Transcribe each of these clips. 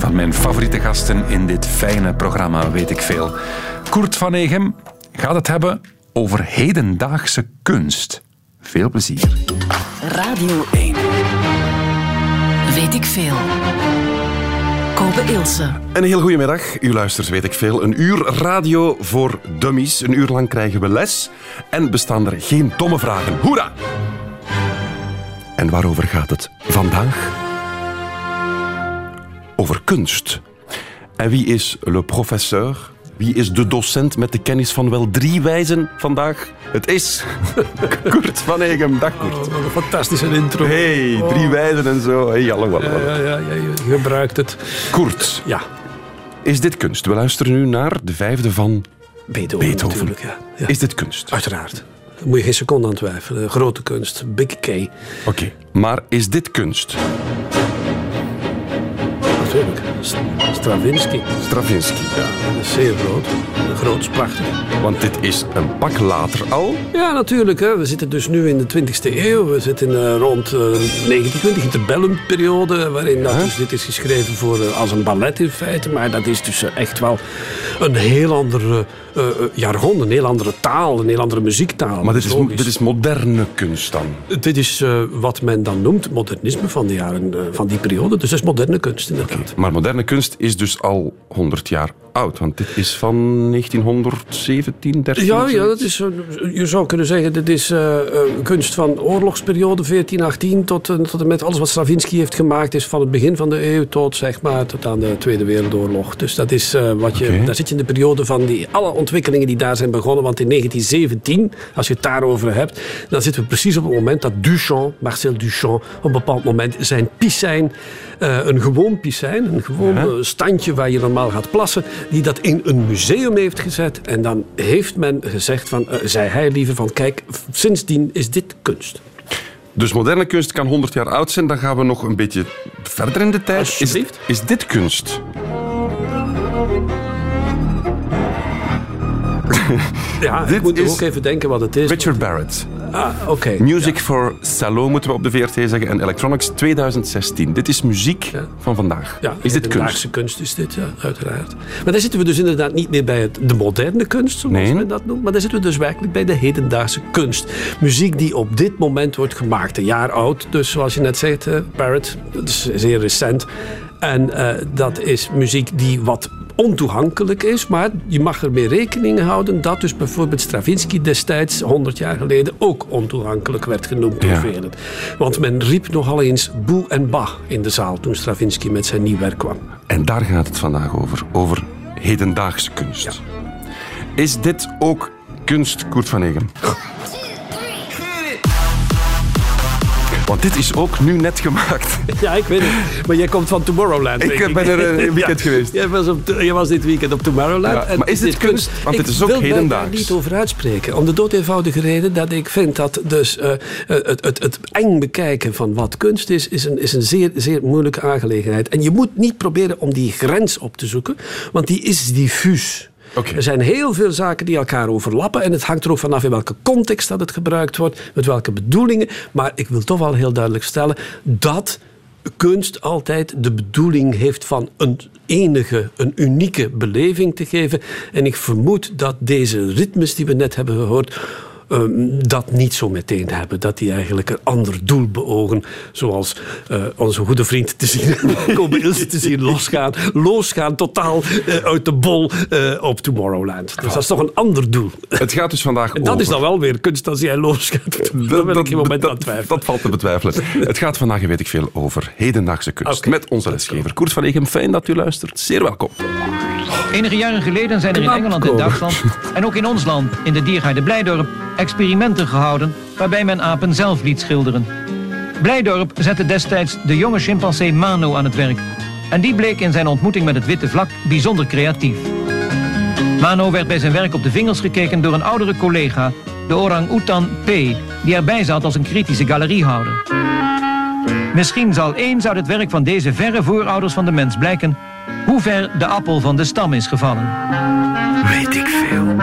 een van mijn favoriete gasten in dit fijne programma, weet ik veel. Koert van Egem gaat het hebben over hedendaagse kunst. Veel plezier. Radio 1. Weet ik veel. Kobe Ilse. Een heel goedemiddag. U luistert, weet ik veel. Een uur radio voor dummies. Een uur lang krijgen we les. En bestaan er geen domme vragen. Hoera! En waarover gaat het vandaag? Over kunst. En wie is le professeur? Wie is de docent met de kennis van wel drie wijzen vandaag? Het is Koert van Egem. Dag Koert. Oh, wat een fantastische intro. Hey, drie wijzen en zo. Hey, hallo, hallo. Ja, ja, ja, je gebruikt het. Koert, Ja, is dit kunst? We luisteren nu naar de vijfde van Beethoven, Beethoven. natuurlijk. Ja. Ja. Is dit kunst? Uiteraard. Daar moet je geen seconde aan twijfelen. Grote kunst. Big K. Oké, maar is dit kunst? Natuurlijk. St- Stravinsky. Stravinsky. Ja, dat is zeer groot. Groot is prachtig. Want dit is een pak later al. Ja, natuurlijk. Hè. We zitten dus nu in de 20e eeuw. We zitten eh, rond eh 1920, interbellumperiode, waarin dat dus dit is geschreven voor, eh, als een ballet in feite. Maar dat is dus echt wel een heel andere jargon, een heel andere taal, een heel andere muziektaal. Maar dit is, dit is moderne kunst dan. Dit is wat men dan noemt modernisme van, de jaren, van die periode. Dus dat is moderne kunst inderdaad. Maar moderne kunst is dus al 100 jaar oud. Want dit is van 1917, 13. Ja, ja, dat is, eh, je zou kunnen zeggen, dit is eh, eh, kunst van oorlogsperiode 1418 tot, tot en met alles wat Stravinsky heeft gemaakt is van het begin van de eeuw tot, zeg maar, tot aan de Tweede Wereldoorlog. Dus dat is wat je, daar zit je in de periode van die, alle ontwikkelingen die daar zijn begonnen. Want in 1917, als je het daarover hebt, dan zitten we precies op het moment dat Duchamp, Marcel Duchamp, op een bepaald moment zijn eh, een gewoon piscijn, een gewoon Ja. eh, standje waar je normaal gaat plassen, die dat in een museum heeft gezet. En dan heeft men gezegd van, eh, zei hij liever van, kijk, sindsdien is dit kunst. Dus moderne kunst kan 100 jaar oud zijn. Dan gaan we nog een beetje verder in de tijd. Is, is dit kunst? Ja, Dit ik moet is ook even denken wat het is. Richard Barrett. Ah, oké. Music for Salon moeten we op de VRT zeggen. En Electronics 2016. Dit is muziek Ja. van vandaag. Ja, is dit kunst? kunst is dit, ja, uiteraard. Maar daar zitten we dus inderdaad niet meer bij het, de moderne kunst, zoals Nee. men dat noemt. Maar daar zitten we dus werkelijk bij de hedendaagse kunst. Muziek die op dit moment wordt gemaakt. Een jaar oud, dus zoals je net zegt, eh, Barrett. Dat is zeer recent. En eh, dat is muziek die wat ontoegankelijk is, maar je mag ermee rekening houden dat dus bijvoorbeeld Stravinsky destijds, 100 jaar geleden, ook ontoegankelijk werd genoemd door Ja. velen. Want men riep nogal eens boe en bah in de zaal toen Stravinsky met zijn nieuw werk kwam. En daar gaat het vandaag over. Over hedendaagse kunst. Is dit ook kunst, Koert van Egem? Want dit is ook nu net gemaakt. Ja, ik weet het. Maar jij komt van Tomorrowland. Ik denk ben er eh, een weekend geweest. Jij was, op, jij was dit weekend op Tomorrowland. Ja, En maar is dit kunst? Want ik dit is ook wil mij hedendaags. daar niet over uitspreken. Om de dood eenvoudige reden dat ik vind dat dus, eh, het, het, het eng bekijken van wat kunst is, is een, is een zeer, zeer moeilijke aangelegenheid. En je moet niet proberen om die grens op te zoeken, want die is diffuus. Er zijn heel veel zaken die elkaar overlappen. En het hangt er ook vanaf in welke context dat het gebruikt wordt. Met welke bedoelingen. Maar ik wil toch wel heel duidelijk stellen dat kunst altijd de bedoeling heeft van een enige, een unieke beleving te geven. En ik vermoed dat deze ritmes die we net hebben gehoord. Ehm, dat niet zo meteen hebben. Dat die eigenlijk een ander doel beogen. Zoals eh, onze goede vriend te zien, Kobe Ilse te zien losgaan. Losgaan totaal eh, uit de bol eh, op Tomorrowland. Dus dat is toch een ander doel. Het gaat dus vandaag En dat over... is dan wel weer kunst als jij losgaat. Daar ben ik geen moment aan dat, twijfelen. dat valt te betwijfelen. Het gaat vandaag, weet ik veel, over hedendaagse kunst. Met onze lesgever Koert van Egem. Fijn dat u luistert. Zeer welkom. Enige jaren geleden zijn er in Engeland en. Duitsland en ook in ons land, in de diergaarde Blijdorp, experimenten gehouden waarbij men apen zelf liet schilderen. Blijdorp zette destijds de jonge chimpansee Mano aan het werk. En die bleek in zijn ontmoeting met het witte vlak bijzonder creatief. Mano werd bij zijn werk op de vingers gekeken door een oudere collega, de orang-oetan P, die erbij zat als een kritische galeriehouder. Misschien zal eens uit het werk van deze verre voorouders van de mens blijken hoe ver de appel van de stam is gevallen. Weet ik veel.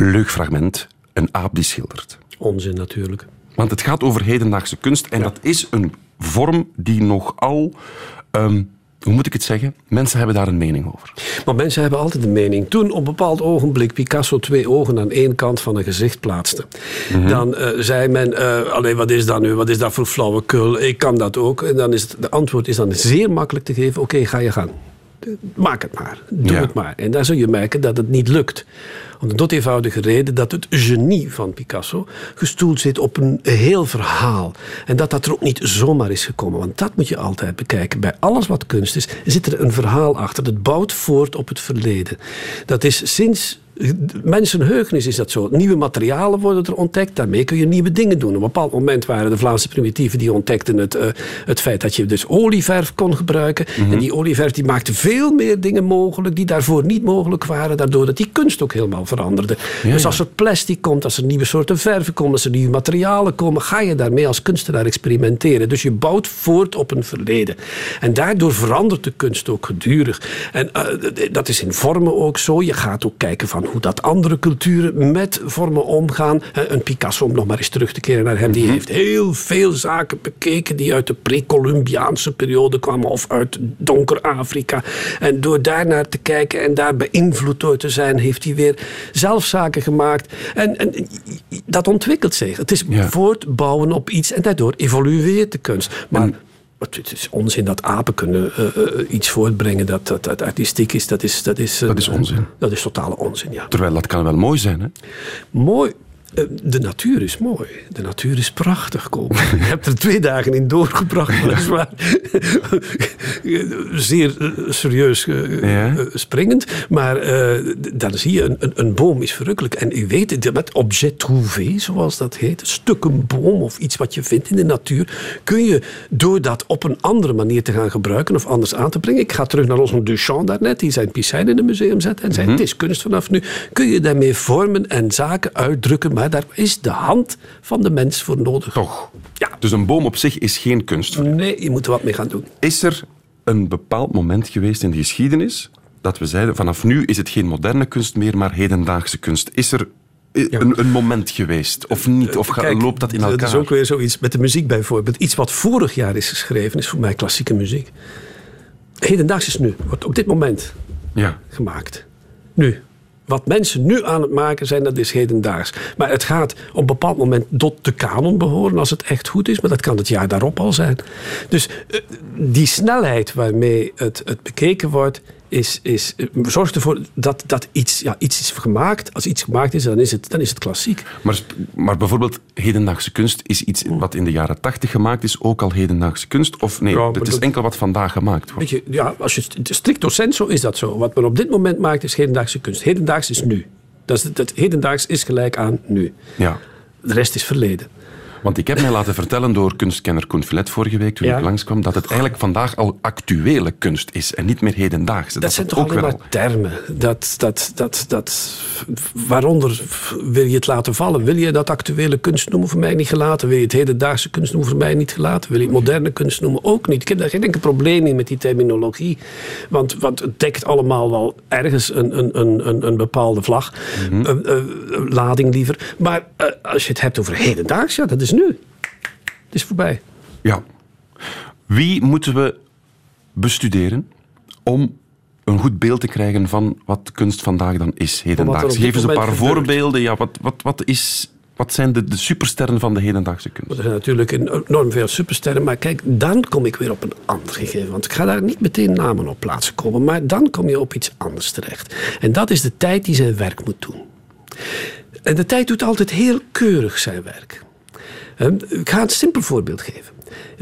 Leuk fragment. Een aap die schildert. Onzin natuurlijk. Want het gaat over hedendaagse kunst en dat is een vorm die nogal ehm, hoe moet ik het zeggen? Mensen hebben daar een mening over. Maar mensen hebben altijd een mening. Toen op een bepaald ogenblik Picasso twee ogen aan één kant van een gezicht plaatste, dan eh, zei men: allee, wat is dat nu? Wat is dat voor flauwekul? Ik kan dat ook. En dan is het, de antwoord is dan zeer makkelijk te geven: oké, ga je gang. Maak het maar. Doe Ja. het maar. En dan zul je merken dat het niet lukt. Om de dood eenvoudige reden dat het genie van Picasso gestoeld zit op een heel verhaal. En dat dat er ook niet zomaar is gekomen. Want dat moet je altijd bekijken. Bij alles wat kunst is, zit er een verhaal achter. Het bouwt voort op het verleden. Dat is sinds mensenheugenis is dat zo. Nieuwe materialen worden er ontdekt. Daarmee kun je nieuwe dingen doen. Op een bepaald moment waren de Vlaamse primitieven die ontdekten het, eh, het feit dat je dus olieverf kon gebruiken. En die olieverf die maakte veel meer dingen mogelijk die daarvoor niet mogelijk waren. Daardoor dat die kunst ook helemaal veranderde. dus als er plastic komt, als er nieuwe soorten verven komen, als er nieuwe materialen komen, ga je daarmee als kunstenaar experimenteren. Dus je bouwt voort op een verleden. En daardoor verandert de kunst ook gedurig. En eh, dat is in vormen ook zo. Je gaat ook kijken van hoe dat andere culturen met vormen omgaan. Een Picasso, om nog maar eens terug te keren naar hem, die heeft heel veel zaken bekeken die uit de pre-Columbiaanse periode kwamen of uit donker Afrika. En door daarnaar te kijken en daar beïnvloed door te zijn, heeft hij weer zelf zaken gemaakt. En, en dat ontwikkelt zich. Het is Ja. voortbouwen op iets en daardoor evolueert de kunst. Maar het is onzin dat apen kunnen eh, eh, iets voortbrengen dat, dat, dat artistiek is. Dat is, dat is, eh, Dat is onzin. Dat is totale onzin, ja. Terwijl dat kan wel mooi zijn. Hè? Mooi. Eh, De natuur is mooi. De natuur is prachtig, Koop. Je hebt er twee dagen in doorgebracht, weliswaar. Zeer eh, serieus eh, Ja. springend. Maar dan zie je, een, een, een boom is verrukkelijk. En u weet, het, met objet trouvé, zoals dat heet, een stuk een boom of iets wat je vindt in de natuur, kun je door dat op een andere manier te gaan gebruiken of anders aan te brengen. Ik ga terug naar onze Duchamp daarnet, die zijn piscijn in een museum zet en zei, het is kunst vanaf nu. Kun je daarmee vormen en zaken uitdrukken, maar daar is de hand van de mens voor nodig. Toch. Ja. Dus een boom op zich is geen kunst. Nee, je moet er wat mee gaan doen. Is er een bepaald moment geweest in de geschiedenis dat we zeiden, vanaf nu is het geen moderne kunst meer, maar hedendaagse kunst? Is er eh, een, een moment geweest? Of niet? Of ga- Kijk, loopt dat in Dat elkaar? is ook weer zoiets met de muziek bijvoorbeeld. Iets wat vorig jaar is geschreven, is voor mij klassieke muziek. Hedendaags is nu, wordt op dit moment Ja. gemaakt. Nu. Wat mensen nu aan het maken zijn, dat is hedendaags. Maar het gaat op een bepaald moment tot de kanon behoren als het echt goed is. Maar dat kan het jaar daarop al zijn. Dus eh, die snelheid waarmee het, het bekeken wordt, is, is, eh, zorgt ervoor dat, dat iets, ja, iets is gemaakt. Als iets gemaakt is, dan is het, dan is het klassiek. Maar, maar bijvoorbeeld, hedendaagse kunst is iets wat in de jaren tachtig gemaakt is, ook al hedendaagse kunst? Of nee, Ja, het is dat- enkel wat vandaag gemaakt wordt? Weet je, ja, als je st- stricto sensu is dat zo. Wat men op dit moment maakt, is hedendaagse kunst. Hedendaags is nu. Dat is, dat, hedendaags is gelijk aan nu. Ja. De rest is verleden. Want ik heb mij laten vertellen door kunstkenner Koen Filet vorige week, toen Ja. ik langskwam, dat het eigenlijk vandaag al actuele kunst is en niet meer hedendaagse. Dat, zijn toch ook wel... termen. Dat, dat, dat, dat, waaronder wil je het laten vallen? Wil je dat actuele kunst noemen? Voor mij niet gelaten. Wil je het hedendaagse kunst noemen? Voor mij niet gelaten. Wil je het moderne kunst noemen? Ook niet. Ik heb daar geen enkel probleem mee met die terminologie. Want, want het dekt allemaal wel ergens een, een, een, een, een bepaalde vlag. Een lading liever. Maar eh, als je het hebt over hedendaags, ja, dat is nu. Het is voorbij. Ja. Wie moeten we bestuderen om een goed beeld te krijgen van wat kunst vandaag dan is, hedendaags? Geef eens een paar gebeurt. voorbeelden. Ja, wat, wat, wat, is, wat zijn de, de supersterren van de hedendaagse kunst? Er zijn natuurlijk enorm veel supersterren. Maar kijk, dan kom ik weer op een ander gegeven. Want ik ga daar niet meteen namen op plaatsen komen. Maar dan kom je op iets anders terecht. En dat is de tijd die zijn werk moet doen. En de tijd doet altijd heel keurig zijn werk. Ehm, Ik ga een simpel voorbeeld geven.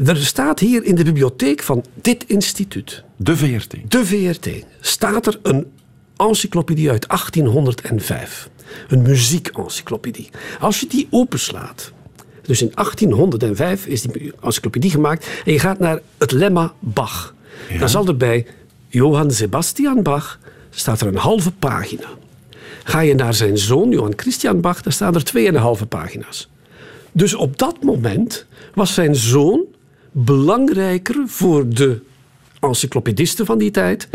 Er staat hier in de bibliotheek van dit instituut, De VRT. de VRT, staat er een encyclopedie uit 1805. Een muziekencyclopedie. Als je die openslaat, dus in 1805 is die encyclopedie gemaakt, en je gaat naar het lemma Bach, dan zal er bij Johann Sebastian Bach staat er een halve pagina. Ga je naar zijn zoon Johann Christian Bach, dan staan er tweeënhalve pagina's. Dus op dat moment was zijn zoon belangrijker voor de encyclopedisten van die tijd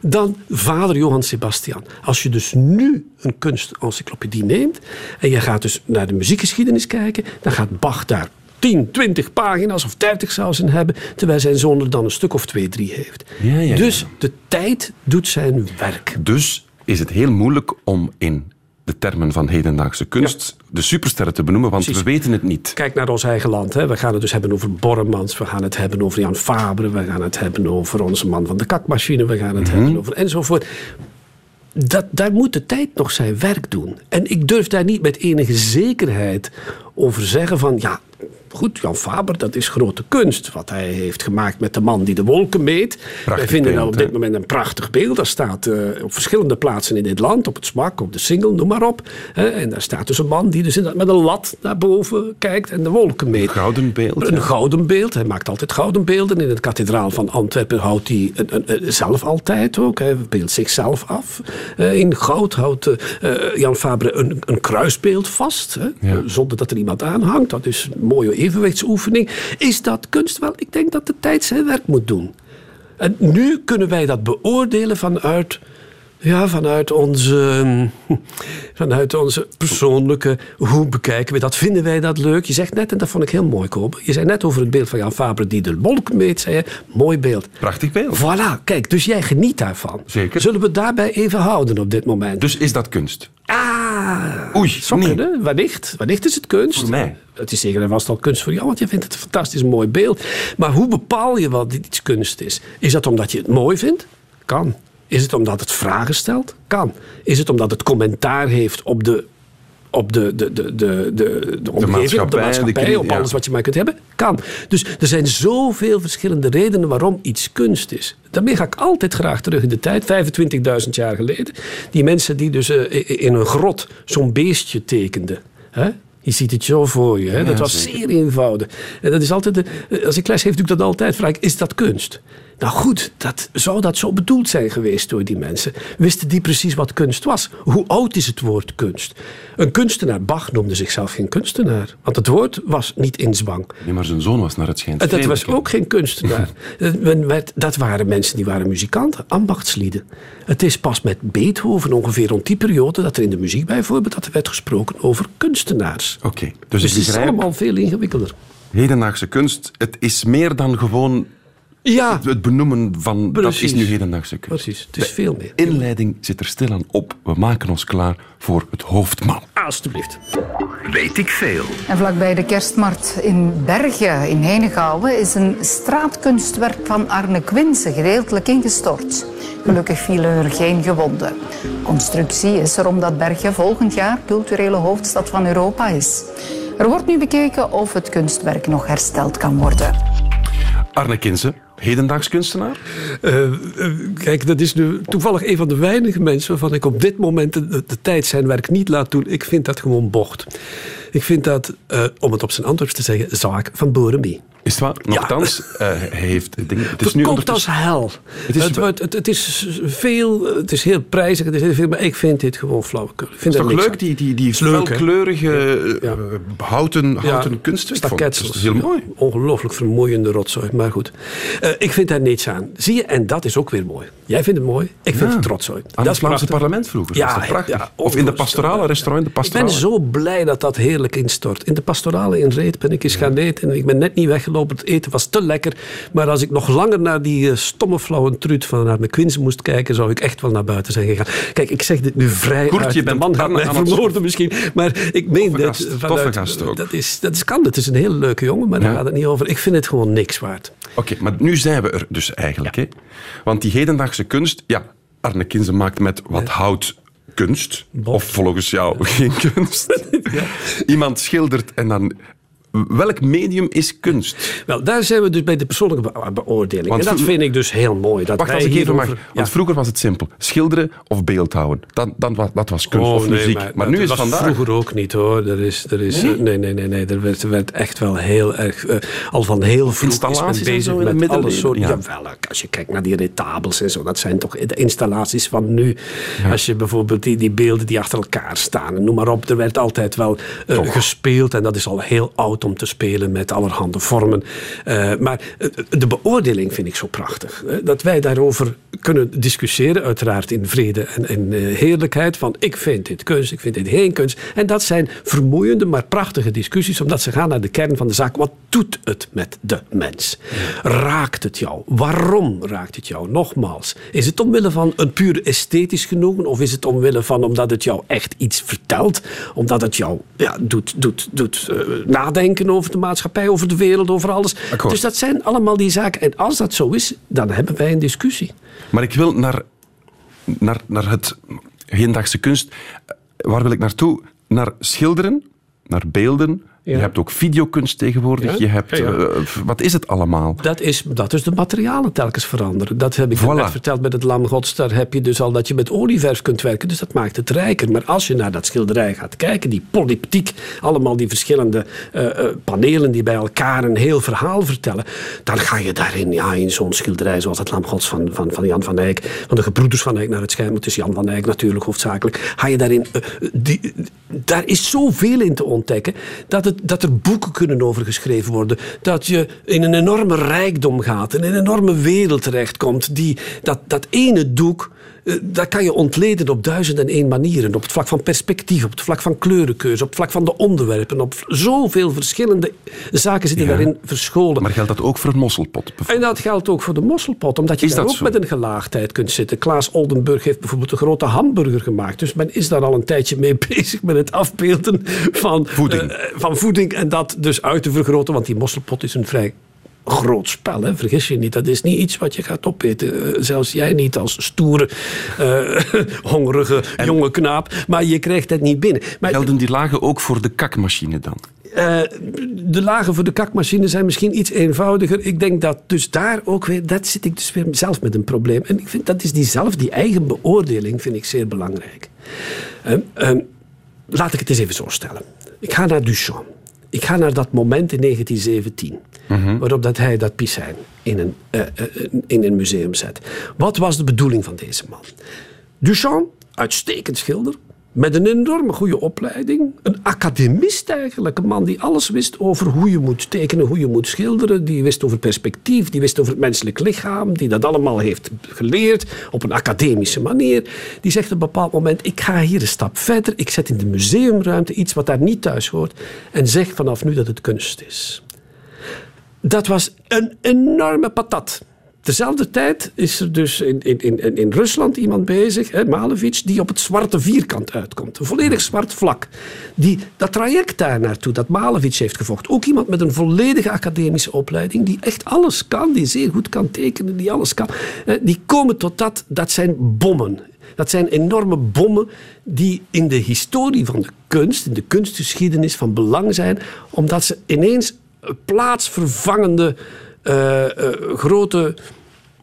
dan vader Johann Sebastian. Als je dus nu een kunstencyclopedie neemt en je gaat dus naar de muziekgeschiedenis kijken, dan gaat Bach daar 10, 20 pagina's of 30 zou zijn hebben, terwijl zijn zoon er dan een stuk of twee, drie heeft. Ja, ja, ja. Dus de tijd doet zijn werk. Dus is het heel moeilijk om in de termen van hedendaagse kunst de supersterren te benoemen, want Precies. we weten het niet. Kijk naar ons eigen land. Hè. We gaan het dus hebben over Borremans. We gaan het hebben over Jan Fabre. We gaan het hebben over onze man van de kakmachine. We gaan het hebben over enzovoort. Dat, daar moet de tijd nog zijn werk doen. En ik durf daar niet met enige zekerheid over zeggen van... ja, goed, Jan Faber, dat is grote kunst. Wat hij heeft gemaakt met de man die de wolken meet. Wij vinden beeld, op dit moment een prachtig beeld. Dat staat eh, op verschillende plaatsen in dit land. Op het smak, op de single, noem maar op. Hè. En daar staat dus een man die dus met een lat naar boven kijkt en de wolken meet. Gouden beeld. Een ja. gouden beeld. Hij maakt altijd gouden beelden. In de kathedraal van Antwerpen houdt hij een, een- een- zelf altijd ook. Hij beeldt zichzelf af. Eh, in goud houdt eh, Jan Fabre een, een kruisbeeld vast. Hè, Ja. zonder dat er iemand aanhangt. Dat is een mooie evenwichtsoefening. Is dat kunst? Wel, ik denk dat de tijd zijn werk moet doen. En nu kunnen wij dat beoordelen vanuit, ja, vanuit, onze, hm, vanuit onze persoonlijke... Hoe bekijken we dat? Vinden wij dat leuk? Je zegt net, en dat vond ik heel mooi, Kobe. Je zei net over het beeld van Jan Fabre die de wolken meet. Zei je, mooi beeld. Prachtig beeld. Voilà, kijk, dus jij geniet daarvan. Zeker. Zullen we het daarbij even houden op dit moment? Dus is dat kunst? Ah, Oei, nee. Wellicht. Wellicht is het kunst. Voor mij. Het is zeker en vast al kunst voor jou, want je vindt het een fantastisch mooi beeld. Maar hoe bepaal je wat iets kunst is? Is dat omdat je het mooi vindt? Kan. Is het omdat het vragen stelt? Kan. Is het omdat het commentaar heeft op de, op de, de, de, de, de, de omgeving, op de maatschappij, de op alles wat je maar kunt hebben? Kan. Dus er zijn zoveel verschillende redenen waarom iets kunst is. Daarmee ga ik altijd graag terug in de tijd, 25.000 jaar geleden. Die mensen die dus eh, in een grot zo'n beestje tekenden. Hè? Je ziet het zo voor je. Hè? dat was zeer eenvoudig. En dat is altijd de, eh, als ik les geef, doe ik dat altijd. Vraag ik, is dat kunst? Nou goed, dat, zou dat zo bedoeld zijn geweest door die mensen? Wisten die precies wat kunst was? Hoe oud is het woord kunst? Een kunstenaar, Bach noemde zichzelf geen kunstenaar. Want het woord was niet in zwang. Nee, maar zijn zoon was naar het schijnt. Dat was ook geen kunstenaar. Dat- waren mensen die waren muzikanten, ambachtslieden. Het is pas met Beethoven ongeveer rond die periode dat er in de muziek bijvoorbeeld dat er werd gesproken over kunstenaars. Oké, dus, Dus het is allemaal veel ingewikkelder. hedendaagse kunst, het is meer dan gewoon Ja, het benoemen van dat is nu hedendaagse kunst. precies. Het is veel meer. Inleiding zit er stilaan op. We maken ons klaar voor het hoofdmaal. Alsjeblieft. Weet ik veel. En vlakbij de kerstmarkt in Bergen in Henegouwen is een straatkunstwerk van Arne Quince gedeeltelijk ingestort. Gelukkig vielen er geen gewonden. Constructie is er omdat Bergen volgend jaar culturele hoofdstad van Europa is. Er wordt nu bekeken of het kunstwerk nog hersteld kan worden. Arne Kinsen, hedendaags kunstenaar. Eh, eh, kijk, dat is nu toevallig een van de weinige mensen waarvan ik op dit moment de, de tijd zijn werk niet laat doen. Ik vind dat gewoon bocht. Ik vind dat, eh, om het op zijn Antwerps te zeggen, zaak van boerenmie. Is het waar? Nochtans, eh, heeft... Denk, het is nu Verkoopt als hel. Het is- het, wordt- het, het is veel, het is heel prijzig, het is heel veel, maar ik vind dit gewoon flauwekul. Ik vind Het is toch leuk, aan. die, die, die Ja. eh, houten, houten Staketsels. Dat is heel Ja, mooi. Ongelooflijk vermoeiende rotzooi, maar goed. Eh, ik vind daar niets aan. Zie je, en dat is ook weer mooi. Jij vindt het mooi, ik vind Ja. het rotzooi. Aan dat het is prachtig. parlement vroeger. Ja, dat prachtig. ja, of in de pastorale restaurant, de Ik ben pastorale. zo blij dat dat heerlijk instort. In de pastorale in Reet ben ik eens gaan eten. En ik ben net niet weggelopen. Het eten was te lekker. Maar als ik nog langer naar die eh, stomme flauwe truut van naar Quincy moest kijken, zou ik echt wel naar buiten zijn gegaan. Kijk, ik zeg dit nu vrij uit. je De bent man gaat mij vermoorden misschien. Maar ik meen dit. gast, vanuit- gast ook. Dat is, dat is kan. Het is een hele leuke jongen, maar daar Ja. gaat het niet over. Ik vind het gewoon niks waard. Oké, maar nu zijn we er dus eigenlijk. Hè? Want die hedendaagse kunst... Ja, Arne Kinsen maakt met wat hout kunst. Of volgens jou geen kunst. Iemand schildert en dan... Welk medium is kunst? Wel, daar zijn we dus bij de persoonlijke be- beoordeling. Want en dat vind ik dus heel mooi. Dat Wacht, als ik even mag. Want Ja. vroeger was het simpel. Schilderen of beeldhouden. Dat, dat, wa- dat was kunst Oh, of nee, muziek. maar, nu dat is was vandaag... vroeger ook niet hoor. Er is, er is, nee? nee, nee, nee, nee. Er werd, er werd echt wel heel erg, eh, al van heel vroeg Installaties bezig met alle soorten. ja. Jawel, als je kijkt naar die retabels en zo, dat zijn toch de installaties van nu. Als je bijvoorbeeld die, die beelden die achter elkaar staan, en noem maar op, er werd altijd wel eh, gespeeld en dat is al heel oud om te spelen met allerhande vormen. Eh, maar eh, de beoordeling vind ik zo prachtig. Eh, dat wij daarover kunnen discussiëren, uiteraard in vrede en in heerlijkheid. Van ik vind dit kunst, ik vind dit geen kunst. En dat zijn vermoeiende, maar prachtige discussies, omdat ze gaan naar de kern van de zaak. Wat doet het met de mens? Raakt het jou? Waarom raakt het jou? Nogmaals, is het omwille van een puur esthetisch genoegen? Of is het omwille van omdat het jou echt iets vertelt? Omdat het jou ja, doet, doet, doet nadenken over de maatschappij, over de wereld, over alles. Dus dat zijn allemaal die zaken. En als dat zo is, dan hebben wij een discussie. Maar ik wil naar, naar, naar het hedendaagse kunst. Waar wil ik naartoe? Naar schilderen, naar beelden, je hebt ook videokunst tegenwoordig. Je hebt, uh, wat is het allemaal? Dat is, dat is de materialen telkens veranderen. Dat heb ik voilà. net verteld met het Lam Gods. Daar heb je dus al dat je met olieverf kunt werken. Dus dat maakt het rijker. Maar als je naar dat schilderij gaat kijken, die polyptiek, allemaal die verschillende uh, panelen die bij elkaar een heel verhaal vertellen, dan ga je daarin, ja, in zo'n schilderij zoals het Lam Gods van, van, van Jan van Eyck, van de gebroeders van Eyck naar het schijnt, het is Jan van Eyck natuurlijk hoofdzakelijk, ga je daarin, die, daar is zoveel in te ontdekken dat het dat er boeken kunnen over geschreven worden. Dat je in een enorme rijkdom gaat, in een enorme wereld terechtkomt. Die, dat, dat ene doek dat kan je ontleden op duizend en één manieren. Op het vlak van perspectief, op het vlak van kleurenkeuze, op het vlak van de onderwerpen. Op zoveel verschillende zaken zitten daarin verscholen. Maar geldt dat ook voor een mosselpot? En dat geldt ook voor de mosselpot, omdat je is daar ook met een gelaagdheid kunt zitten. Klaas Oldenburg heeft bijvoorbeeld een grote hamburger gemaakt. Dus men is daar al een tijdje mee bezig met het afbeelden van voeding. Uh, van voeding en dat dus uit te vergroten, want die mosselpot is een vrij groot spel. Hè? Vergis je niet, dat is niet iets wat je gaat opeten. Eh, zelfs jij niet als stoere, uh, hongerige jonge knaap. Maar je krijgt het niet binnen. Maar, Gelden die lagen ook voor de kakmachine dan? Uh, de lagen voor de kakmachine zijn misschien iets eenvoudiger. Ik denk dat dus daar ook weer, dat zit ik dus weer zelf met een probleem. En ik vind dat is die zelf, die eigen beoordeling, vind ik zeer belangrijk. Uh, laat ik het eens even zo stellen. Ik ga naar Duchamp. Ik ga naar dat moment in 1917, mhm. waarop dat hij dat piscijn in een, uh, in een museum zet. Wat was de bedoeling van deze man? Duchamp, uitstekend schilder, met een enorme goede opleiding. Een academist eigenlijk. Een man die alles wist over hoe je moet tekenen, hoe je moet schilderen. Die wist over perspectief, die wist over het menselijk lichaam. Die dat allemaal heeft geleerd op een academische manier. Die zegt op een bepaald moment, ik ga hier een stap verder. Ik zet in de museumruimte iets wat daar niet thuis hoort. En zeg vanaf nu dat het kunst is. Dat was een enorme patat. Tezelfde tijd is er dus in, in, in Rusland iemand bezig, hè, Malevich, die op het zwarte vierkant uitkomt. Een volledig zwart vlak. Die, dat traject daar naartoe, dat Malevich heeft gevolgd. Ook iemand met een volledige academische opleiding, die echt alles kan, die zeer goed kan tekenen, die alles kan. Die komen tot dat, dat zijn bommen. Dat zijn enorme bommen die in de historie van de kunst, in de kunstgeschiedenis van belang zijn, omdat ze ineens plaatsvervangende uh, uh, grote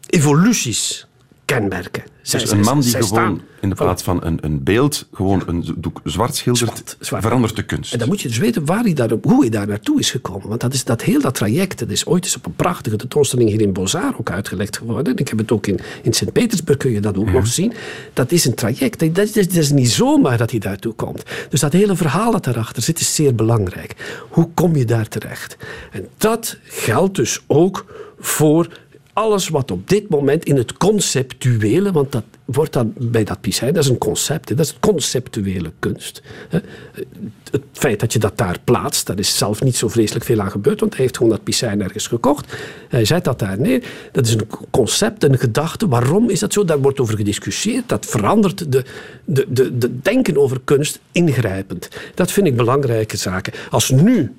evoluties kenmerken. dus een man die gewoon in de plaats van een, een beeld gewoon een doek zwart schildert, verandert de kunst. En dan moet je dus weten waar hij daar, hoe hij daar naartoe is gekomen. Want dat is dat heel dat traject. Dat is ooit eens op een prachtige tentoonstelling hier in Bozar ook uitgelegd geworden. Ik heb het ook in, in Sint-Petersburg kun je dat ook nog zien. Dat is een traject. Dat is, dat is niet zomaar dat hij daartoe komt. Dus dat hele verhaal dat daarachter zit is zeer belangrijk. Hoe kom je daar terecht? En dat geldt dus ook voor alles wat op dit moment in het conceptuele, want dat wordt dan bij dat piscijn, dat is een concept, dat is conceptuele kunst. Het feit dat je dat daar plaatst, daar is zelf niet zo vreselijk veel aan gebeurd, want hij heeft gewoon dat piscijn ergens gekocht. Hij zet dat daar neer. Dat is een concept, een gedachte. Waarom is dat zo? Daar wordt over gediscussieerd. Dat verandert de, de, de, de denken over kunst ingrijpend. Dat vind ik belangrijke zaken. Als nu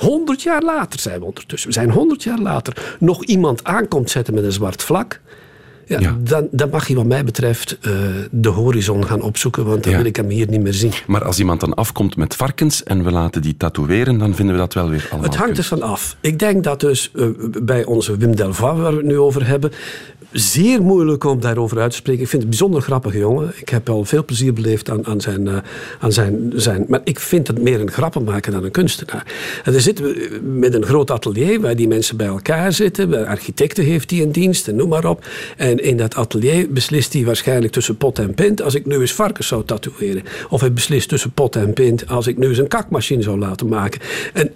100 jaar later zijn we ondertussen. We zijn 100 jaar later. Nog iemand aankomt zetten met een zwart vlak. Ja, Dan, dan, mag hij wat mij betreft uh, de horizon gaan opzoeken, want dan wil ik hem hier niet meer zien. Maar als iemand dan afkomt met varkens en we laten die tatoeëren, dan vinden we dat wel weer allemaal Het hangt er van af. Ik denk dat dus uh, bij onze Wim Delva, waar we het nu over hebben, zeer moeilijk om daarover uit te spreken. Ik vind het een bijzonder grappige jongen. Ik heb al veel plezier beleefd aan, aan, zijn, uh, aan zijn, zijn... Maar ik vind het meer een grappenmaker dan een kunstenaar. En dan zitten we met een groot atelier waar die mensen bij elkaar zitten. Architecten heeft hij in dienst en noem maar op. En in dat atelier beslist hij waarschijnlijk tussen pot en pint... als ik nu eens varkens zou tatoeëren. Of hij beslist tussen pot en pint als ik nu eens een kakmachine zou laten maken. En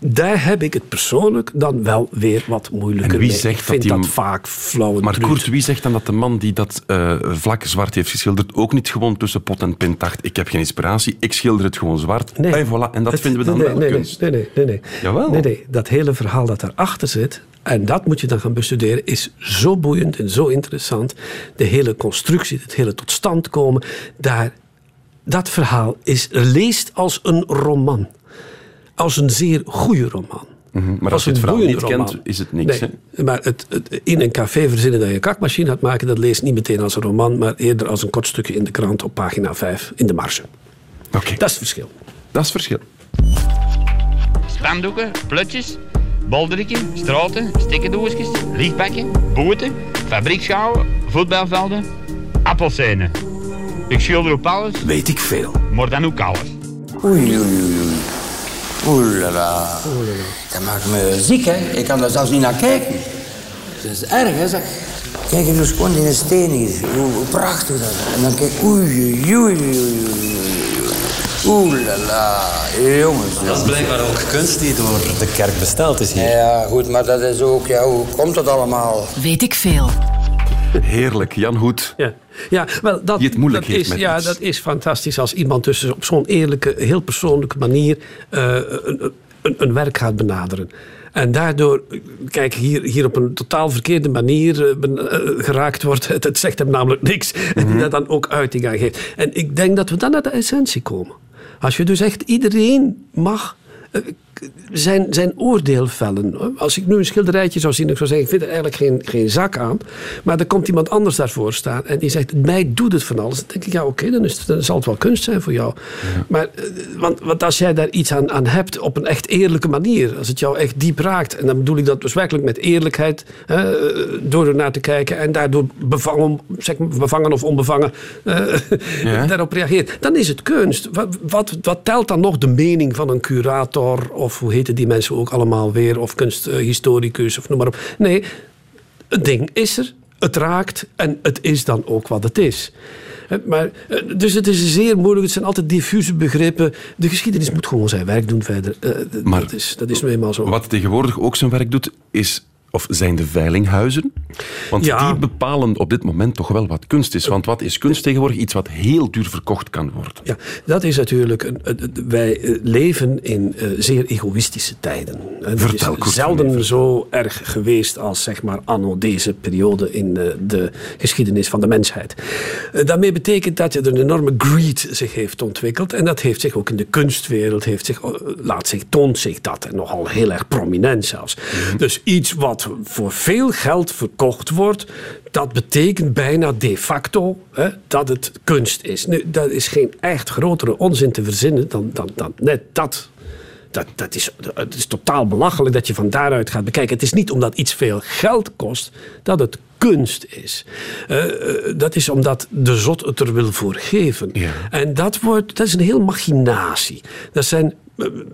daar heb ik het persoonlijk dan wel weer wat moeilijker En wie mee. zegt ik vind dat dat, die- vaak flauw. Maar Koert, wie zegt dan dat de man die dat eh, vlak zwart heeft geschilderd ook niet gewoon tussen pot en pint dacht ik heb geen inspiratie, ik schilder het gewoon zwart en voilà. En dat Het- vinden we dan nee, wel nee, kunst. Nee, nee, nee. nee. Jawel. Nee, nee. Dat hele verhaal dat daarachter zit, en dat moet je dan gaan bestuderen, is zo boeiend en zo interessant. De hele constructie, het hele tot stand komen, daar, dat verhaal is, leest als een roman. Als een zeer goede roman. Mhm, Maar als je het verhaal niet boeiende kent, roman. is het niks. Nee, hè? maar het, het, in een café verzinnen dat je een kakmachine gaat maken, dat leest niet meteen als een roman, maar eerder als een kort stukje in de krant op pagina 5 in de marge. Oké, Dat is het verschil. dat is het verschil. Spandoeken, plutjes, bolderikken, straten, stikkendoosjes, lichtbakken, boten, fabriekschouwen, voetbalvelden, appelsenen. Ik schilder op alles, Weet ik veel. maar dan ook alles. Oei, oei, oei. oei. Oelala. Dat maakt me ziek, hè. Ik kan daar zelfs niet naar kijken. Dat is erg, hè, zeg. Kijk eens hoe schoon die steen is. Hoe, hoe prachtig dat is. En dan kijk oei, oei, oei, oei, oei, oei. Oelala. Jongens. Dat is blijkbaar ook kunst die door de kerk besteld is hier. Ja, goed, maar dat is ook... Ja, hoe komt dat allemaal? Weet ik veel. Heerlijk, Jan Hoed. Ja, ja wel, dat, Die het moeilijk dat heeft is, met ja, iets. dat is fantastisch als iemand dus op zo'n eerlijke, heel persoonlijke manier eh, een, een, een werk gaat benaderen. En daardoor, kijk, hier, hier op een totaal verkeerde manier eh, ben- eh, geraakt wordt. Het, het zegt hem namelijk niks. En die dat dan ook uiting aan geeft. En ik denk dat we dan naar de essentie komen. Als je dus echt iedereen mag eh, zijn, zijn oordeel vellen. Als ik nu een schilderijtje zou zien, ik zou zeggen, ik vind er eigenlijk geen, geen zak aan. Maar er komt iemand anders daarvoor staan en die zegt, mij doet het van alles. Dan denk ik, ja oké, dan, is het- dan zal het wel kunst zijn voor jou. Maar, eh, want, want als jij daar iets aan, aan hebt op een echt eerlijke manier, als het jou echt diep raakt, en dan bedoel ik dat dus werkelijk met eerlijkheid, hè, eh, door ernaar te kijken en daardoor bevangen, zeg bevangen of onbevangen eh, Ja. daarop reageert, dan is het kunst. Wat, wat, wat telt dan nog de mening van een curator of hoe heten die mensen ook allemaal weer, of kunsthistoricus of noem maar op. Nee, het ding is er, het raakt en het is dan ook wat het is. Maar, eh, dus het is zeer moeilijk, het zijn altijd diffuse begrippen. De geschiedenis moet gewoon zijn werk doen verder. Eh, Maar dat, is, dat is nu eenmaal zo. Wat tegenwoordig ook zijn werk doet, is, of zijn de veilinghuizen. Want Ja. die bepalen op dit moment toch wel wat kunst is. Want wat is kunst tegenwoordig? Iets wat heel duur verkocht kan worden. Ja, dat is natuurlijk. Wij eh, leven in eh, zeer egoïstische tijden. En Het Vertel, is zelden zo erg geweest als zeg maar anno deze periode in eh, de geschiedenis van de mensheid. Eh, daarmee betekent dat er een enorme greed zich heeft ontwikkeld. En dat heeft zich ook in de kunstwereld, heeft zich, eh, laat zich, toont zich dat. En nogal heel erg prominent zelfs. Dus iets wat voor veel geld verkocht wordt, dat betekent bijna de facto hè, dat het kunst is. Nu, dat is geen echt grotere onzin te verzinnen dan, dan, dan net dat. Dat, dat is, het is totaal belachelijk dat je van daaruit gaat bekijken. Het is niet omdat iets veel geld kost dat het kunst is. Eh, eh, dat is omdat de zot het er wil voor geven. Ja. En dat, wordt, dat is een heel machinatie. Dat zijn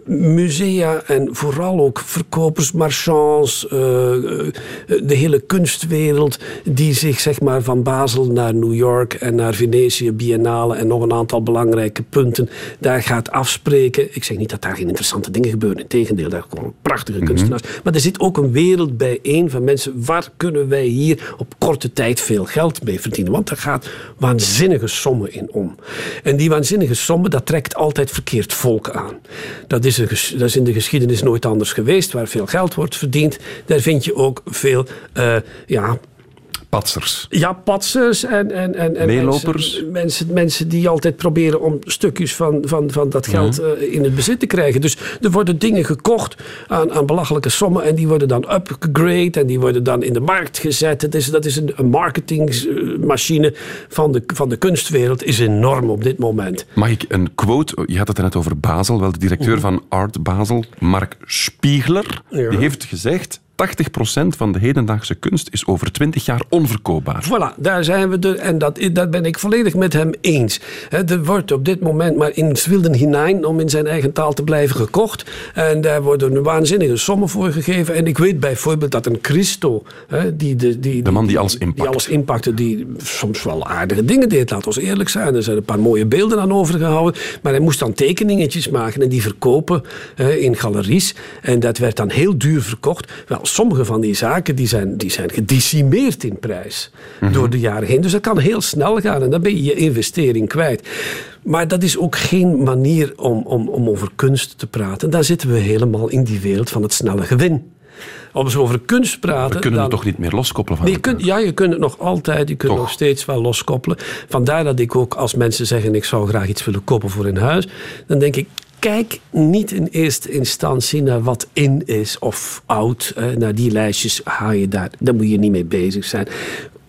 musea en vooral ook verkopers, marchands, eh, eh, de hele kunstwereld die zich zeg maar van Basel naar New York en naar Venetië, Biennale en nog een aantal belangrijke punten daar gaat afspreken. Ik zeg niet dat daar geen interessante dingen gebeuren, integendeel, daar gewoon prachtige kunstenaars. Maar er zit ook een wereld bijeen van mensen, waar kunnen wij hier op korte tijd veel geld mee verdienen? Want er gaat waanzinnige sommen in om. En die waanzinnige sommen, dat trekt altijd verkeerd volk aan. Dat is, dat is in de geschiedenis nooit anders geweest. Waar veel geld wordt verdiend, daar vind je ook veel eh, ja, Patsers. ja, patsers en, en, en, en Meelopers. Mensen, mensen, mensen die altijd proberen om stukjes van, van, van dat geld eh, in het bezit te krijgen. Dus er worden dingen gekocht aan, aan belachelijke sommen en die worden dan upgrade en die worden dan in de markt gezet. Het is, dat is een, een marketingmachine van de, van de kunstwereld, is enorm op dit moment. Mag ik een quote? Je had het net over Basel. Wel, de directeur van Art Basel, Mark Spiegler, Ja. die heeft gezegd... 80% van de hedendaagse kunst is over 20 jaar onverkoopbaar. Voilà, daar zijn we. De, en dat, dat ben ik volledig met hem eens. Hè, er wordt op dit moment maar in Swilden hinein, om in zijn eigen taal te blijven, gekocht. En daar worden waanzinnige sommen voor gegeven. En ik weet bijvoorbeeld dat een Christo, die, de, die, De man die alles die alles inpakte, die soms wel aardige dingen deed, laat ons eerlijk zijn. Er zijn een paar mooie beelden aan overgehouden. Maar hij moest dan tekeningetjes maken en die verkopen in galeries. En dat werd dan heel duur verkocht. Wel, sommige van die zaken die zijn, die zijn gedecimeerd in prijs door de jaren heen. Dus dat kan heel snel gaan en dan ben je je investering kwijt. Maar dat is ook geen manier om, om, om over kunst te praten. Dan zitten we helemaal in die wereld van het snelle gewin. Om zo over kunst praten. We kunnen dan, het toch niet meer loskoppelen van Nee, je kunt, ja, je kunt het nog altijd, je kunt Toch? nog steeds wel loskoppelen. Vandaar dat ik ook, als mensen zeggen ik zou graag iets willen kopen voor in huis, dan denk ik, kijk niet in eerste instantie naar wat in is of oud. eh, naar die lijstjes ga je daar, daar moet je niet mee bezig zijn.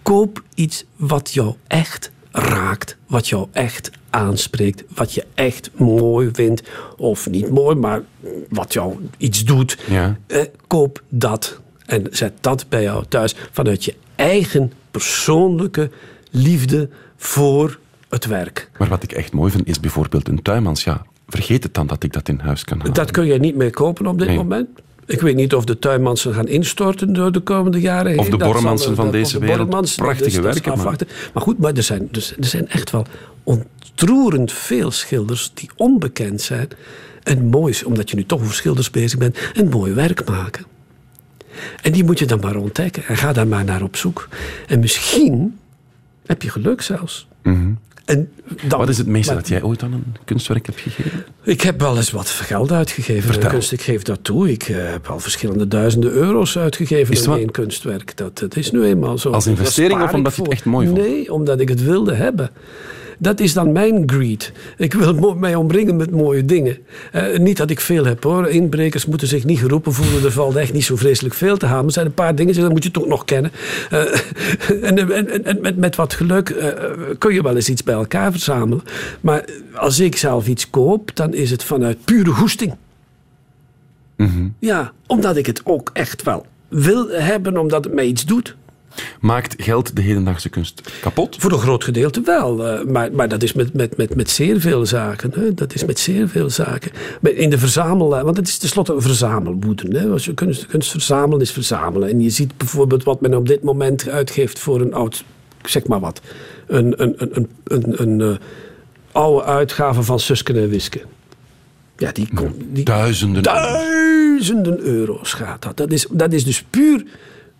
Koop iets wat jou echt raakt, wat jou echt aanspreekt, wat je echt mooi vindt. Of niet mooi, maar wat jou iets doet. Ja. Eh, koop dat en zet dat bij jou thuis vanuit je eigen persoonlijke liefde voor het werk. Maar wat ik echt mooi vind, is bijvoorbeeld een tuinmans. Vergeet het dan dat ik dat in huis kan halen. Dat kun je niet meer kopen op dit Nee. moment. Ik weet niet of de tuinmansen gaan instorten door de komende jaren heen. Of de Borremansen van deze de wereld. Prachtige dat is werken, maar-. Maar goed, maar er zijn, dus, er zijn echt wel ontroerend veel schilders die onbekend zijn. En mooi is, omdat je nu toch over schilders bezig bent, en mooi werk maken. En die moet je dan maar ontdekken. En ga daar maar naar op zoek. En misschien heb je geluk zelfs. En dan. Wat is het meeste maar- dat jij ooit aan een kunstwerk hebt gegeven? ik heb wel eens wat geld uitgegeven Vertel. kunst. Ik geef dat toe. Ik eh, heb al verschillende duizenden euro's uitgegeven aan één kunstwerk. Dat, dat is nu eenmaal zo. Als investering of omdat je het echt mooi vond? Nee, omdat ik het wilde hebben. Dat is dan mijn greed. Ik wil mij omringen met mooie dingen. Eh, niet dat ik veel heb hoor. Inbrekers moeten zich niet geroepen voelen. Er valt echt niet zo vreselijk veel te halen. Er zijn een paar dingen, dat moet je toch nog kennen. Eh, en en, en, met, met wat geluk eh, kun je wel eens iets bij elkaar verzamelen. Maar als ik zelf iets koop, dan is het vanuit pure goesting. Ja, omdat ik het ook echt wel wil hebben, omdat het mij iets doet. Maakt geld de hedendaagse kunst kapot? Voor een groot gedeelte wel. eh, maar, maar dat is met, met, met, met zeer veel zaken. Hè. Dat is met zeer veel zaken. In de verzamel... Want het is tenslotte een verzamelwoede. Hè. Als je kunst, kunst verzamelen is verzamelen. En je ziet bijvoorbeeld wat men op dit moment uitgeeft voor een oud... Zeg maar wat. Een, een, een, een, een, een eh, oude uitgave van Susken en Wiske. Ja, die komt... Die, Duizenden. duizenden euro's gaat dat. Dat is, dat is dus puur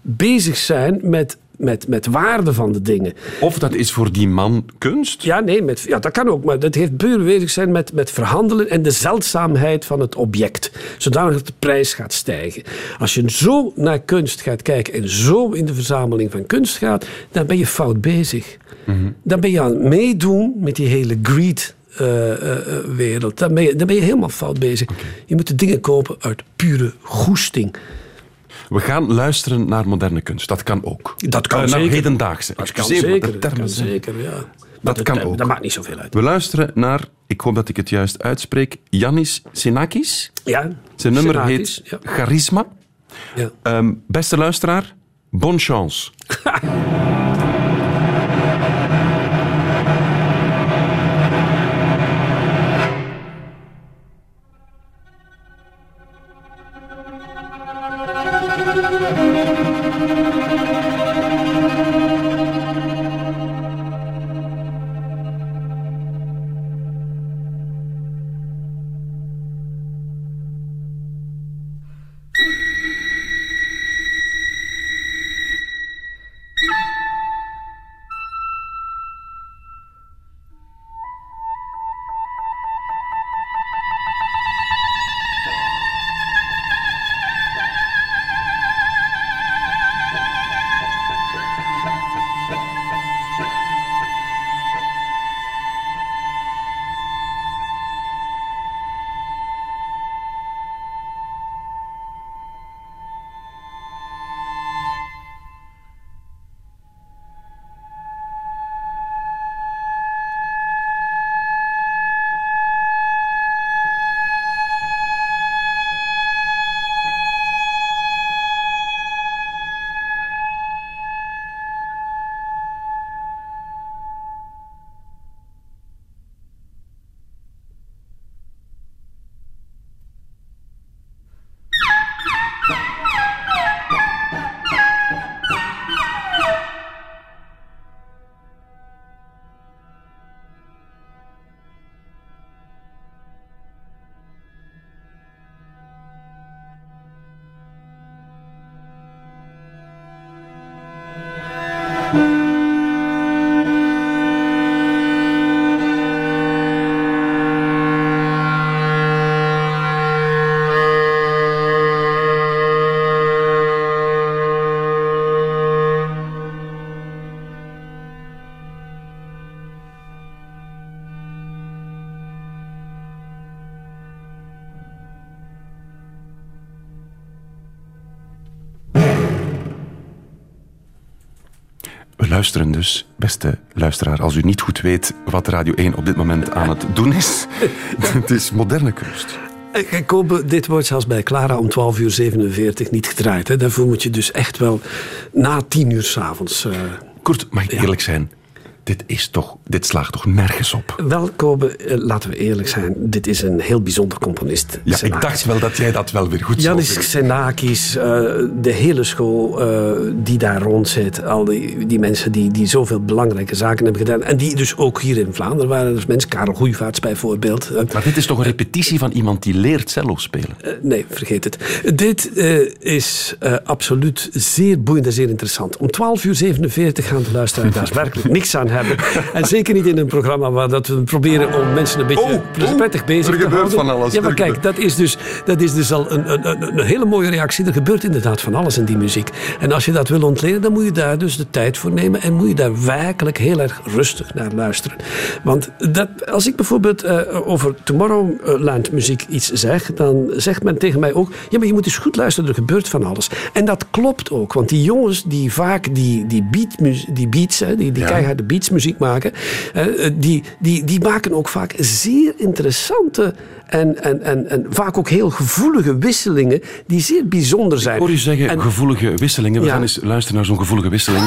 bezig zijn met, met, met waarde van de dingen. Of dat is voor die man kunst? Ja, nee, met, ja, dat kan ook. Maar dat heeft puur bezig zijn met, met verhandelen en de zeldzaamheid van het object. Zodanig dat de prijs gaat stijgen. Als je zo naar kunst gaat kijken en zo in de verzameling van kunst gaat, dan ben je fout bezig. Dan ben je aan het meedoen met die hele greed. eh, eh, eh, wereld. Dan ben, je, dan ben je helemaal fout bezig. Je moet de dingen kopen uit pure goesting. We gaan luisteren naar moderne kunst. Dat kan ook. Dat kan naar zeker. hedendaagse. Dat kan Excuseer zeker. Dat kan zeker, ja. Dat kan ook. Dat maakt niet zoveel uit. We luisteren naar, ik hoop dat ik het juist uitspreek, Yannis Sinakis. Ja, Zijn nummer Sinakis, heet ja. Charisma. Ja. Ehm, beste luisteraar, bonne chance. We dus, beste luisteraar, als u niet goed weet wat Radio 1 op dit moment aan het doen is. het is moderne kunst. Eh, Kobe, dit wordt zelfs bij Clara om 12 uur 47 niet gedraaid. Hè. Daarvoor moet je dus echt wel na 10 uur s'avonds... Uh, Kurt, mag ik eerlijk zijn? Dit is toch, dit slaagt toch nergens op? Wel, Kobe, eh, laten we eerlijk zijn. Dit is een heel bijzonder componist. Ja, ik dacht wel dat jij dat wel weer goed zou Janis Xenakis, uh, de hele school uh, die daar rond zit. Al die, die mensen die, die zoveel belangrijke zaken hebben gedaan. En die dus ook hier in Vlaanderen waren. Dus mensen, Karel Goeivaarts bijvoorbeeld. Maar dit is toch een repetitie van iemand die leert cello spelen? nee, vergeet het. Dit is absoluut zeer boeiend en zeer interessant. Om 12 uur 47 gaan de luisteraars daar werkelijk niks aan hebben. En zeker niet in een programma waar dat we proberen om mensen een beetje oh, prettig oh, bezig te houden. van alles. Ja, maar kijk, dat is dus, dat is dus al een, een, een, hele mooie reactie. Er gebeurt inderdaad van alles in die muziek. En als je dat wil ontleden, dan moet je daar dus de tijd voor nemen. En moet je daar werkelijk heel erg rustig naar luisteren. Want dat, als ik bijvoorbeeld uh, over Tomorrowland muziek iets zeg, dan zegt men tegen mij ook: ja, maar je moet eens goed luisteren, er gebeurt van alles. En dat klopt ook, want die jongens die vaak die, die, beat, die beats, hè, die, die ja. keiharde beats muziek maken, uh, die, die, die maken ook vaak zeer interessante en, en, en, en vaak ook heel gevoelige wisselingen die zeer bijzonder zijn. Ik hoor u zeggen en, gevoelige wisselingen. We ja. gaan eens luisteren naar zo'n gevoelige wisseling.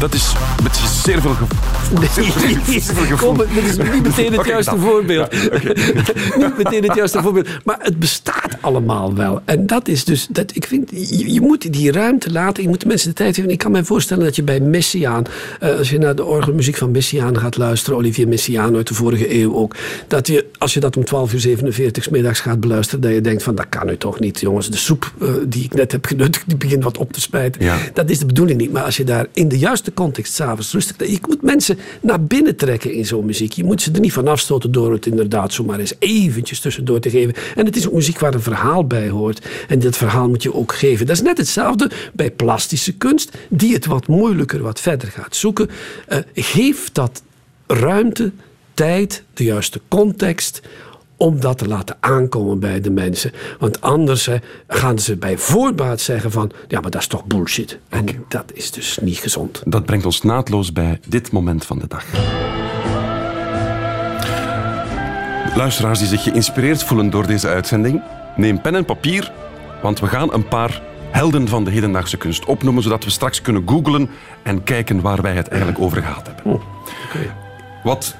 Dat is met zeer veel gevoel. Nee, Kom, dit is niet meteen het juiste voorbeeld. Ja, okay. niet meteen het juiste voorbeeld. Maar het bestaat allemaal wel. En dat is dus, dat, ik vind, je, je, moet die ruimte laten. Je moet de mensen de tijd geven. Ik kan me voorstellen dat je bij Messiaan, uh, als je naar de orgelmuziek van Messiaan gaat luisteren, Olivier Messiaan uit de vorige eeuw ook, dat je, als je dat om 12 uur 47 's middags gaat beluisteren, dat je denkt van, dat kan nu toch niet, jongens. De soep uh, die ik net heb genuttigd, die begint wat op te spijten. Ja. Dat is de bedoeling niet. Maar als je daar in de juiste context s'avonds rustig... Je moet mensen naar binnen trekken in zo'n muziek. Je moet ze er niet van afstoten door het inderdaad zomaar eens eventjes tussendoor te geven. En het is ook muziek waar een verhaal bij hoort. En dat verhaal moet je ook geven. Dat is net hetzelfde bij plastische kunst, die het wat moeilijker, wat verder gaat zoeken. Uh, geef dat ruimte, tijd, de juiste context om dat te laten aankomen bij de mensen. Want anders hè, gaan ze bij voorbaat zeggen van... ja, maar dat is toch bullshit. En okay. dat is dus niet gezond. Dat brengt ons naadloos bij dit moment van de dag. Luisteraars die zich geïnspireerd voelen door deze uitzending... neem pen en papier, want we gaan een paar helden van de hedendaagse kunst opnoemen... zodat we straks kunnen googlen en kijken waar wij het eigenlijk over gehad hebben. Oh, okay. Wat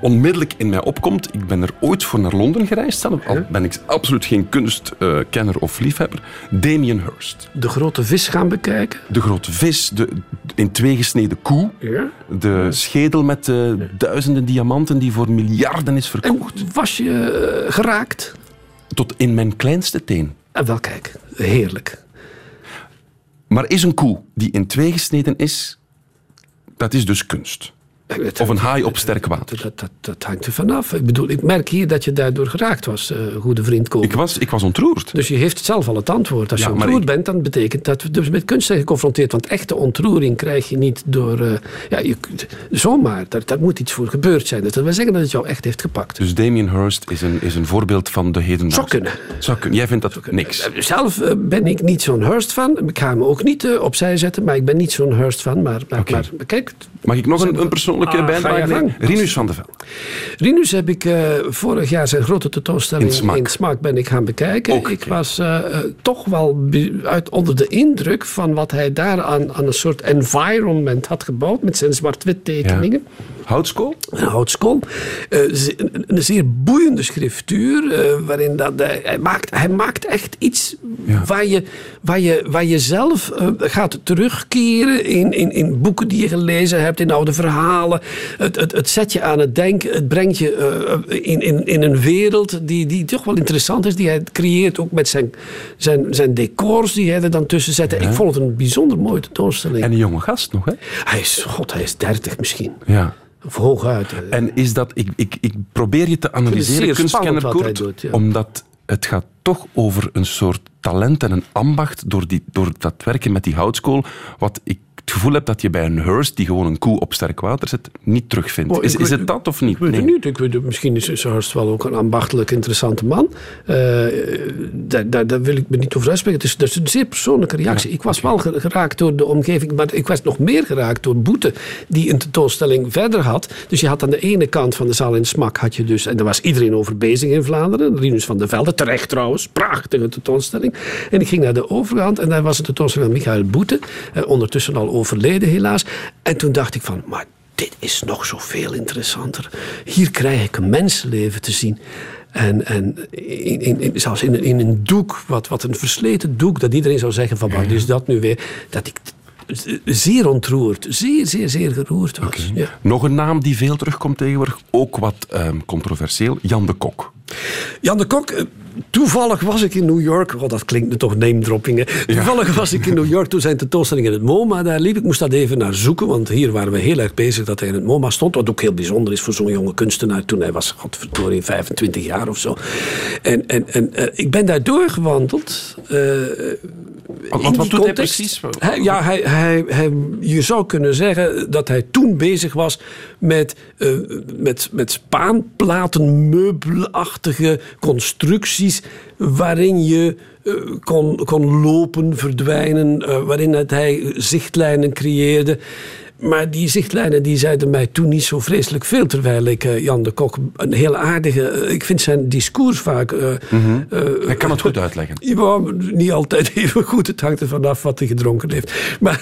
onmiddellijk in mij opkomt. Ik ben er ooit voor naar Londen gereisd. Zelf, al ben ik absoluut geen kunstkenner of liefhebber. Damien Hirst. De grote vis gaan bekijken? De grote vis, de in twee gesneden koe. Ja? De schedel met de duizenden diamanten die voor miljarden is verkocht. En was je uh, geraakt? Tot in mijn kleinste teen. En wel, kijk, heerlijk. Maar is een koe die in twee gesneden is, dat is dus kunst. Of een haai op sterk water. Dat, dat, dat hangt er vanaf. Ik bedoel, ik merk hier dat je daardoor geraakt was, uh, goede vriend Koop. Ik was, ik was ontroerd. Dus je heeft zelf al het antwoord. Als Ja, je ontroerd ik- bent, dan betekent dat we dus met kunst zijn geconfronteerd. Want echte ontroering krijg je niet door... eh, ja, je, zomaar. Daar, daar moet iets voor gebeurd zijn. Dus dat wil zeggen dat het jou echt heeft gepakt. Dus Damien Hirst is een, is een voorbeeld van de hedendaagse. Zou kunnen. Zou kunnen. Jij vindt dat niks. Zelf eh, ben ik niet zo'n Hurst fan. Ik ga hem ook niet eh, opzij zetten, maar ik ben niet zo'n Hurst fan. Maar, maar, kijk, Mag ik nog een, een persoonlijke Ah, bijdrage? Rinus van de Vel. Rinus heb ik eh, vorig jaar zijn grote tentoonstelling In Smaak. ben ik gaan bekijken. Ook ik was eh, eh, toch wel uit, onder de indruk van wat hij daar aan, aan een soort environment had gebouwd met zijn zwart-wit tekeningen. Houtskool? Een houtskool. Eh, een, zeer boeiende schriftuur. eh, waarin dat, hij, maakt, hij maakt echt iets waar, je, waar, je, waar je zelf eh, gaat terugkeren in, in, in boeken die je gelezen hebt, in oude verhalen. Het, het, het zet je aan het denken. Het brengt je in, in, in een wereld die, die toch wel interessant is. Die hij creëert ook met zijn, zijn, zijn decors die hij er dan tussen zet. Ik vond het een bijzonder mooie tentoonstelling. En een jonge gast nog, hè? hij is, god, hij is dertig misschien. Ja. Of hooguit. eh. En is dat, ik, ik, ik probeer je te analyseren, kunstkenner hij Koert, doet, ja. omdat het gaat toch over een soort talent en een ambacht door, die, door dat werken met die houtskool, wat ik het gevoel heb dat je bij een Hearst, die gewoon een koe op sterk water zet, niet terugvindt. Oh, is, is het dat of niet? Ik weet Nee. het niet. Ik weet het, misschien is Hurst wel ook een ambachtelijk interessante man. Eh, daar, daar, daar wil ik me niet over uitspreken. Het is, dat is een zeer persoonlijke reactie. ik was wel ge- geraakt door de omgeving, maar ik was nog meer geraakt door Boete, die een tentoonstelling verder had. Dus je had aan de ene kant van de zaal in Smak, had je dus, en daar was iedereen over bezig in Vlaanderen, Rinus van der Velde, terecht trouwens, prachtige tentoonstelling. En ik ging naar de overkant en daar was een tentoonstelling van Michael Boete, eh, ondertussen al overleden helaas. En toen dacht ik van, maar dit is nog zoveel interessanter. Hier krijg ik een mensenleven te zien. En, en in, in, in- zelfs in, een- in een doek, wat, wat een versleten doek, dat iedereen zou zeggen van, wat is dat nu weer? Dat ik zeer ontroerd, zeer, zeer, zeer geroerd was. Ja. Nog een naam die veel terugkomt tegenwoordig, ook wat ehm, controversieel, Jan de Kok. Jan de Kok, eh, toevallig was ik in New York. Oh, dat klinkt nu toch name-dropping. hè. Toevallig was ik in New York toen zijn tentoonstelling in het MoMA daar liep. Ik moest dat even naar zoeken, want hier waren we heel erg bezig dat hij in het MoMA stond. Wat ook heel bijzonder is voor zo'n jonge kunstenaar toen hij was, godverdorie, 25 jaar of zo. En, en, en eh, ik ben daar doorgewandeld. eh, In wat, doet hij precies? Hij- ja, hij, hij, hij, je zou kunnen zeggen dat hij toen bezig was met, eh, met, met spaanplaten, meubelachtige constructies. waarin je eh, kon, kon lopen, verdwijnen. eh, waarin het hij zichtlijnen creëerde. Maar die zichtlijnen die zeiden mij toen niet zo vreselijk veel. Terwijl ik eh, Jan de Kok een heel aardige. eh, ik vind zijn discours vaak. eh, Hij kan het goed uitleggen. ja, niet altijd even goed. Het hangt er vanaf wat hij gedronken heeft. Maar,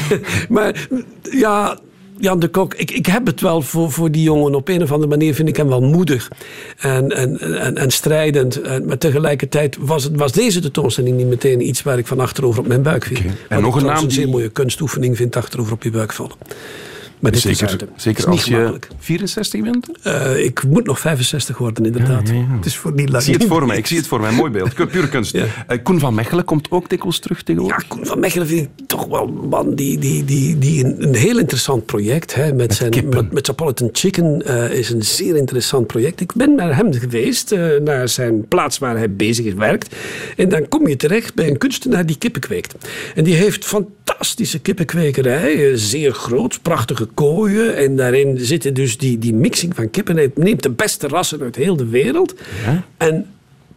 maar ja, Jan de Kok, ik, ik heb het wel voor, voor die jongen. Op een of andere manier vind ik hem wel moedig en, en, en, en strijdend. En, maar tegelijkertijd was, het, was deze tentoonstelling niet meteen iets waar ik van achterover op mijn buik viel. En nog een naam een zeer mooie kunstoefening vind achterover op je buik vallen. Maar dit is Zeker, uit. zeker is als je gemakkelijk. 64 bent? Eh, ik moet nog 65 worden, inderdaad. Het is voor niet Ik lang. zie het voor mij, ik zie het voor mij. Mooi beeld. Pure kunst. Ja. Eh, Koen van Mechelen komt ook dikwijls terug Ja, tegenwoordig. Koen van Mechelen vind ik toch wel een man die, die, die, die een, een heel interessant project hè, met, zijn kippen. met Metropolitan Chicken eh, is een zeer interessant project. Ik ben naar hem geweest, naar zijn plaats waar hij bezig is, werkt. En dan kom je terecht bij een kunstenaar die kippen kweekt. En die heeft fantastische kippenkwekerij, zeer groot, prachtige kooien. En daarin zitten dus die, die mixing van kippen. Hij neemt de beste rassen uit heel de wereld. En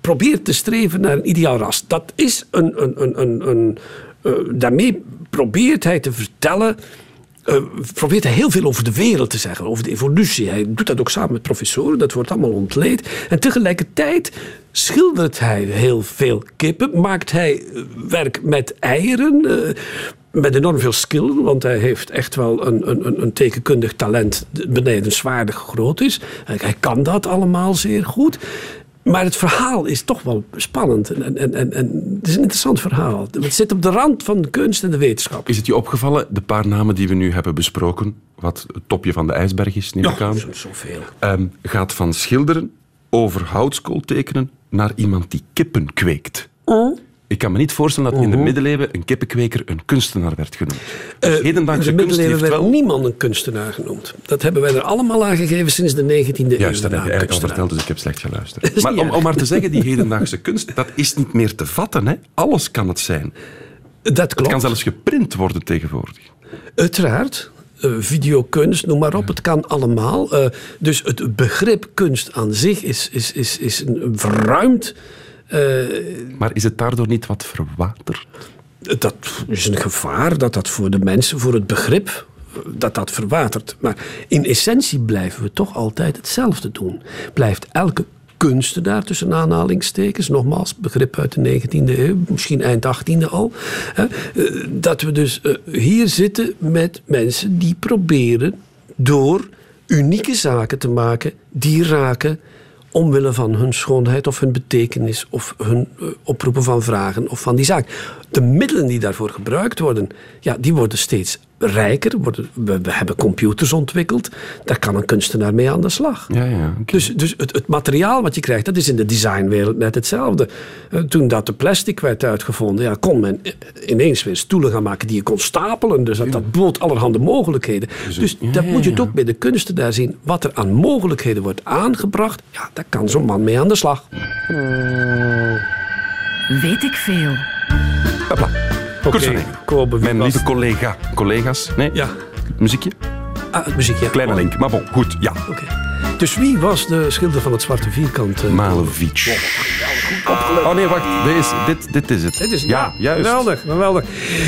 probeert te streven naar een ideaal ras. Dat is een. een, een, een, een eh, daarmee probeert hij te vertellen. Eh, probeert hij heel veel over de wereld te zeggen, over de evolutie. Hij doet dat ook samen met professoren, dat wordt allemaal ontleed. En tegelijkertijd schildert hij heel veel kippen, maakt hij eh, werk met eieren. eh, met enorm veel skill, want hij heeft echt wel een, een, een- tekenkundig talent dat benijdenswaardig groot is. Hij kan dat allemaal zeer goed. Maar het verhaal is toch wel spannend. En, en, en, en het is een interessant verhaal. Het zit op de rand van de kunst en de wetenschap. Is het je opgevallen, de paar namen die we nu hebben besproken, wat het topje van de ijsberg is, neem ik aan, zo- zoveel. ehm, gaat van schilderen over houtskool tekenen naar iemand die kippen kweekt. Ik kan me niet voorstellen dat in de middeleeuwen een kippenkweker een kunstenaar werd genoemd. Dus. Eh, in hedendaagse de kunst middeleeuwen heeft werd wel... niemand een kunstenaar genoemd. Dat hebben wij er allemaal aan gegeven sinds de 19e eeuw. Juist, dat heb je de eigenlijk al verteld, dus ik heb slecht geluisterd. is Maar om, maar te zeggen, die hedendaagse kunst, dat is niet meer te vatten. Hè? Alles kan het zijn. Dat Het klopt. kan zelfs geprint worden tegenwoordig. Uiteraard. Eh, videokunst, noem maar op. Het kan allemaal. Eh, dus het begrip kunst aan zich is, is, is, is een verruimd. Maar is het daardoor niet wat verwaterd? dat is een gevaar dat dat voor de mensen, voor het begrip, dat dat verwatert. Maar in essentie blijven we toch altijd hetzelfde doen. Blijft elke kunstenaar, tussen aanhalingstekens, nogmaals, begrip uit de 19e eeuw, misschien eind 18e al, hè, eh, dat we dus eh, hier zitten met mensen die proberen door unieke zaken te maken die raken omwille van hun schoonheid of hun betekenis of hun eh, oproepen van vragen of van die zaak. De middelen die daarvoor gebruikt worden, ja, die worden steeds rijker. Worden, we, we hebben computers ontwikkeld. Daar kan een kunstenaar mee aan de slag. Ja, ja. Dus, dus het, het materiaal wat je krijgt, dat is in de designwereld net hetzelfde. Eh, Toen dat de plastic werd uitgevonden, ja, kon men eh, ineens weer stoelen gaan maken die je kon stapelen. Dus dat, dat bood allerhande mogelijkheden. Dus ja, dat ja, moet je ook bij de kunstenaar zien. Wat er aan mogelijkheden wordt aangebracht, ja, daar kan zo'n man mee aan de slag. Weet ik veel. Hopla. Oké. Kobe, Mijn was- lieve collega. Collega's? Nee? Ja, Muziekje? ah, het muziekje. Kleine link. Maar bon, goed. Ja. Oké. Dus wie was de schilder van het zwarte vierkant? eh? Malevic. Oh nee, wacht. Deze, dit, dit is het. Dit is, ja, juist. Geweldig, geweldig.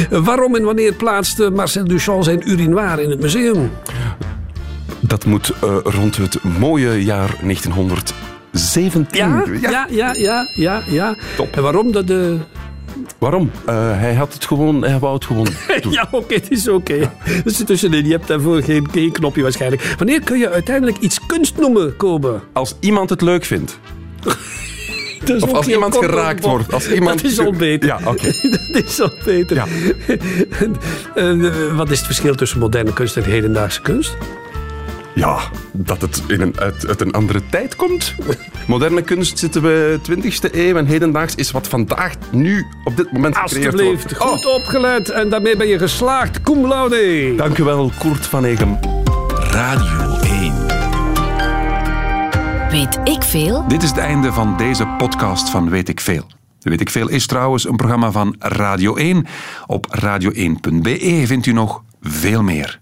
Waarom en wanneer plaatste Marcel Duchamp zijn urinoir in het museum? Dat moet eh, rond het mooie jaar 1917. Ja, ja, ja, ja, ja. ja. Top. En waarom dat de... Waarom? Eh, hij had het gewoon, hij wou het gewoon doen. Ja, oké, het is oké. Er zit tussenin, je hebt daarvoor geen, geen knopje waarschijnlijk. Wanneer kun je uiteindelijk iets kunst noemen, Kobe? Als iemand het leuk vindt. Of als iemand geraakt wordt. Als iemand... Dat is al beter. Ja, oké. Dat is al beter. Ja. En, eh, wat is het verschil tussen moderne kunst en hedendaagse kunst? Ja, dat het in een, uit, uit een andere tijd komt. Moderne kunst zitten we 20e eeuw en hedendaags is wat vandaag nu op dit moment gecreëerd Alsjeblieft, wordt. goed opgelet. En daarmee ben je geslaagd. Cum laude. Oh, dank u wel, Koert van Egem. Radio 1. Weet ik veel? Dit is het einde van deze podcast van Weet ik Veel. Weet ik Veel is trouwens een programma van Radio 1. Op radio1.be vindt u nog veel meer.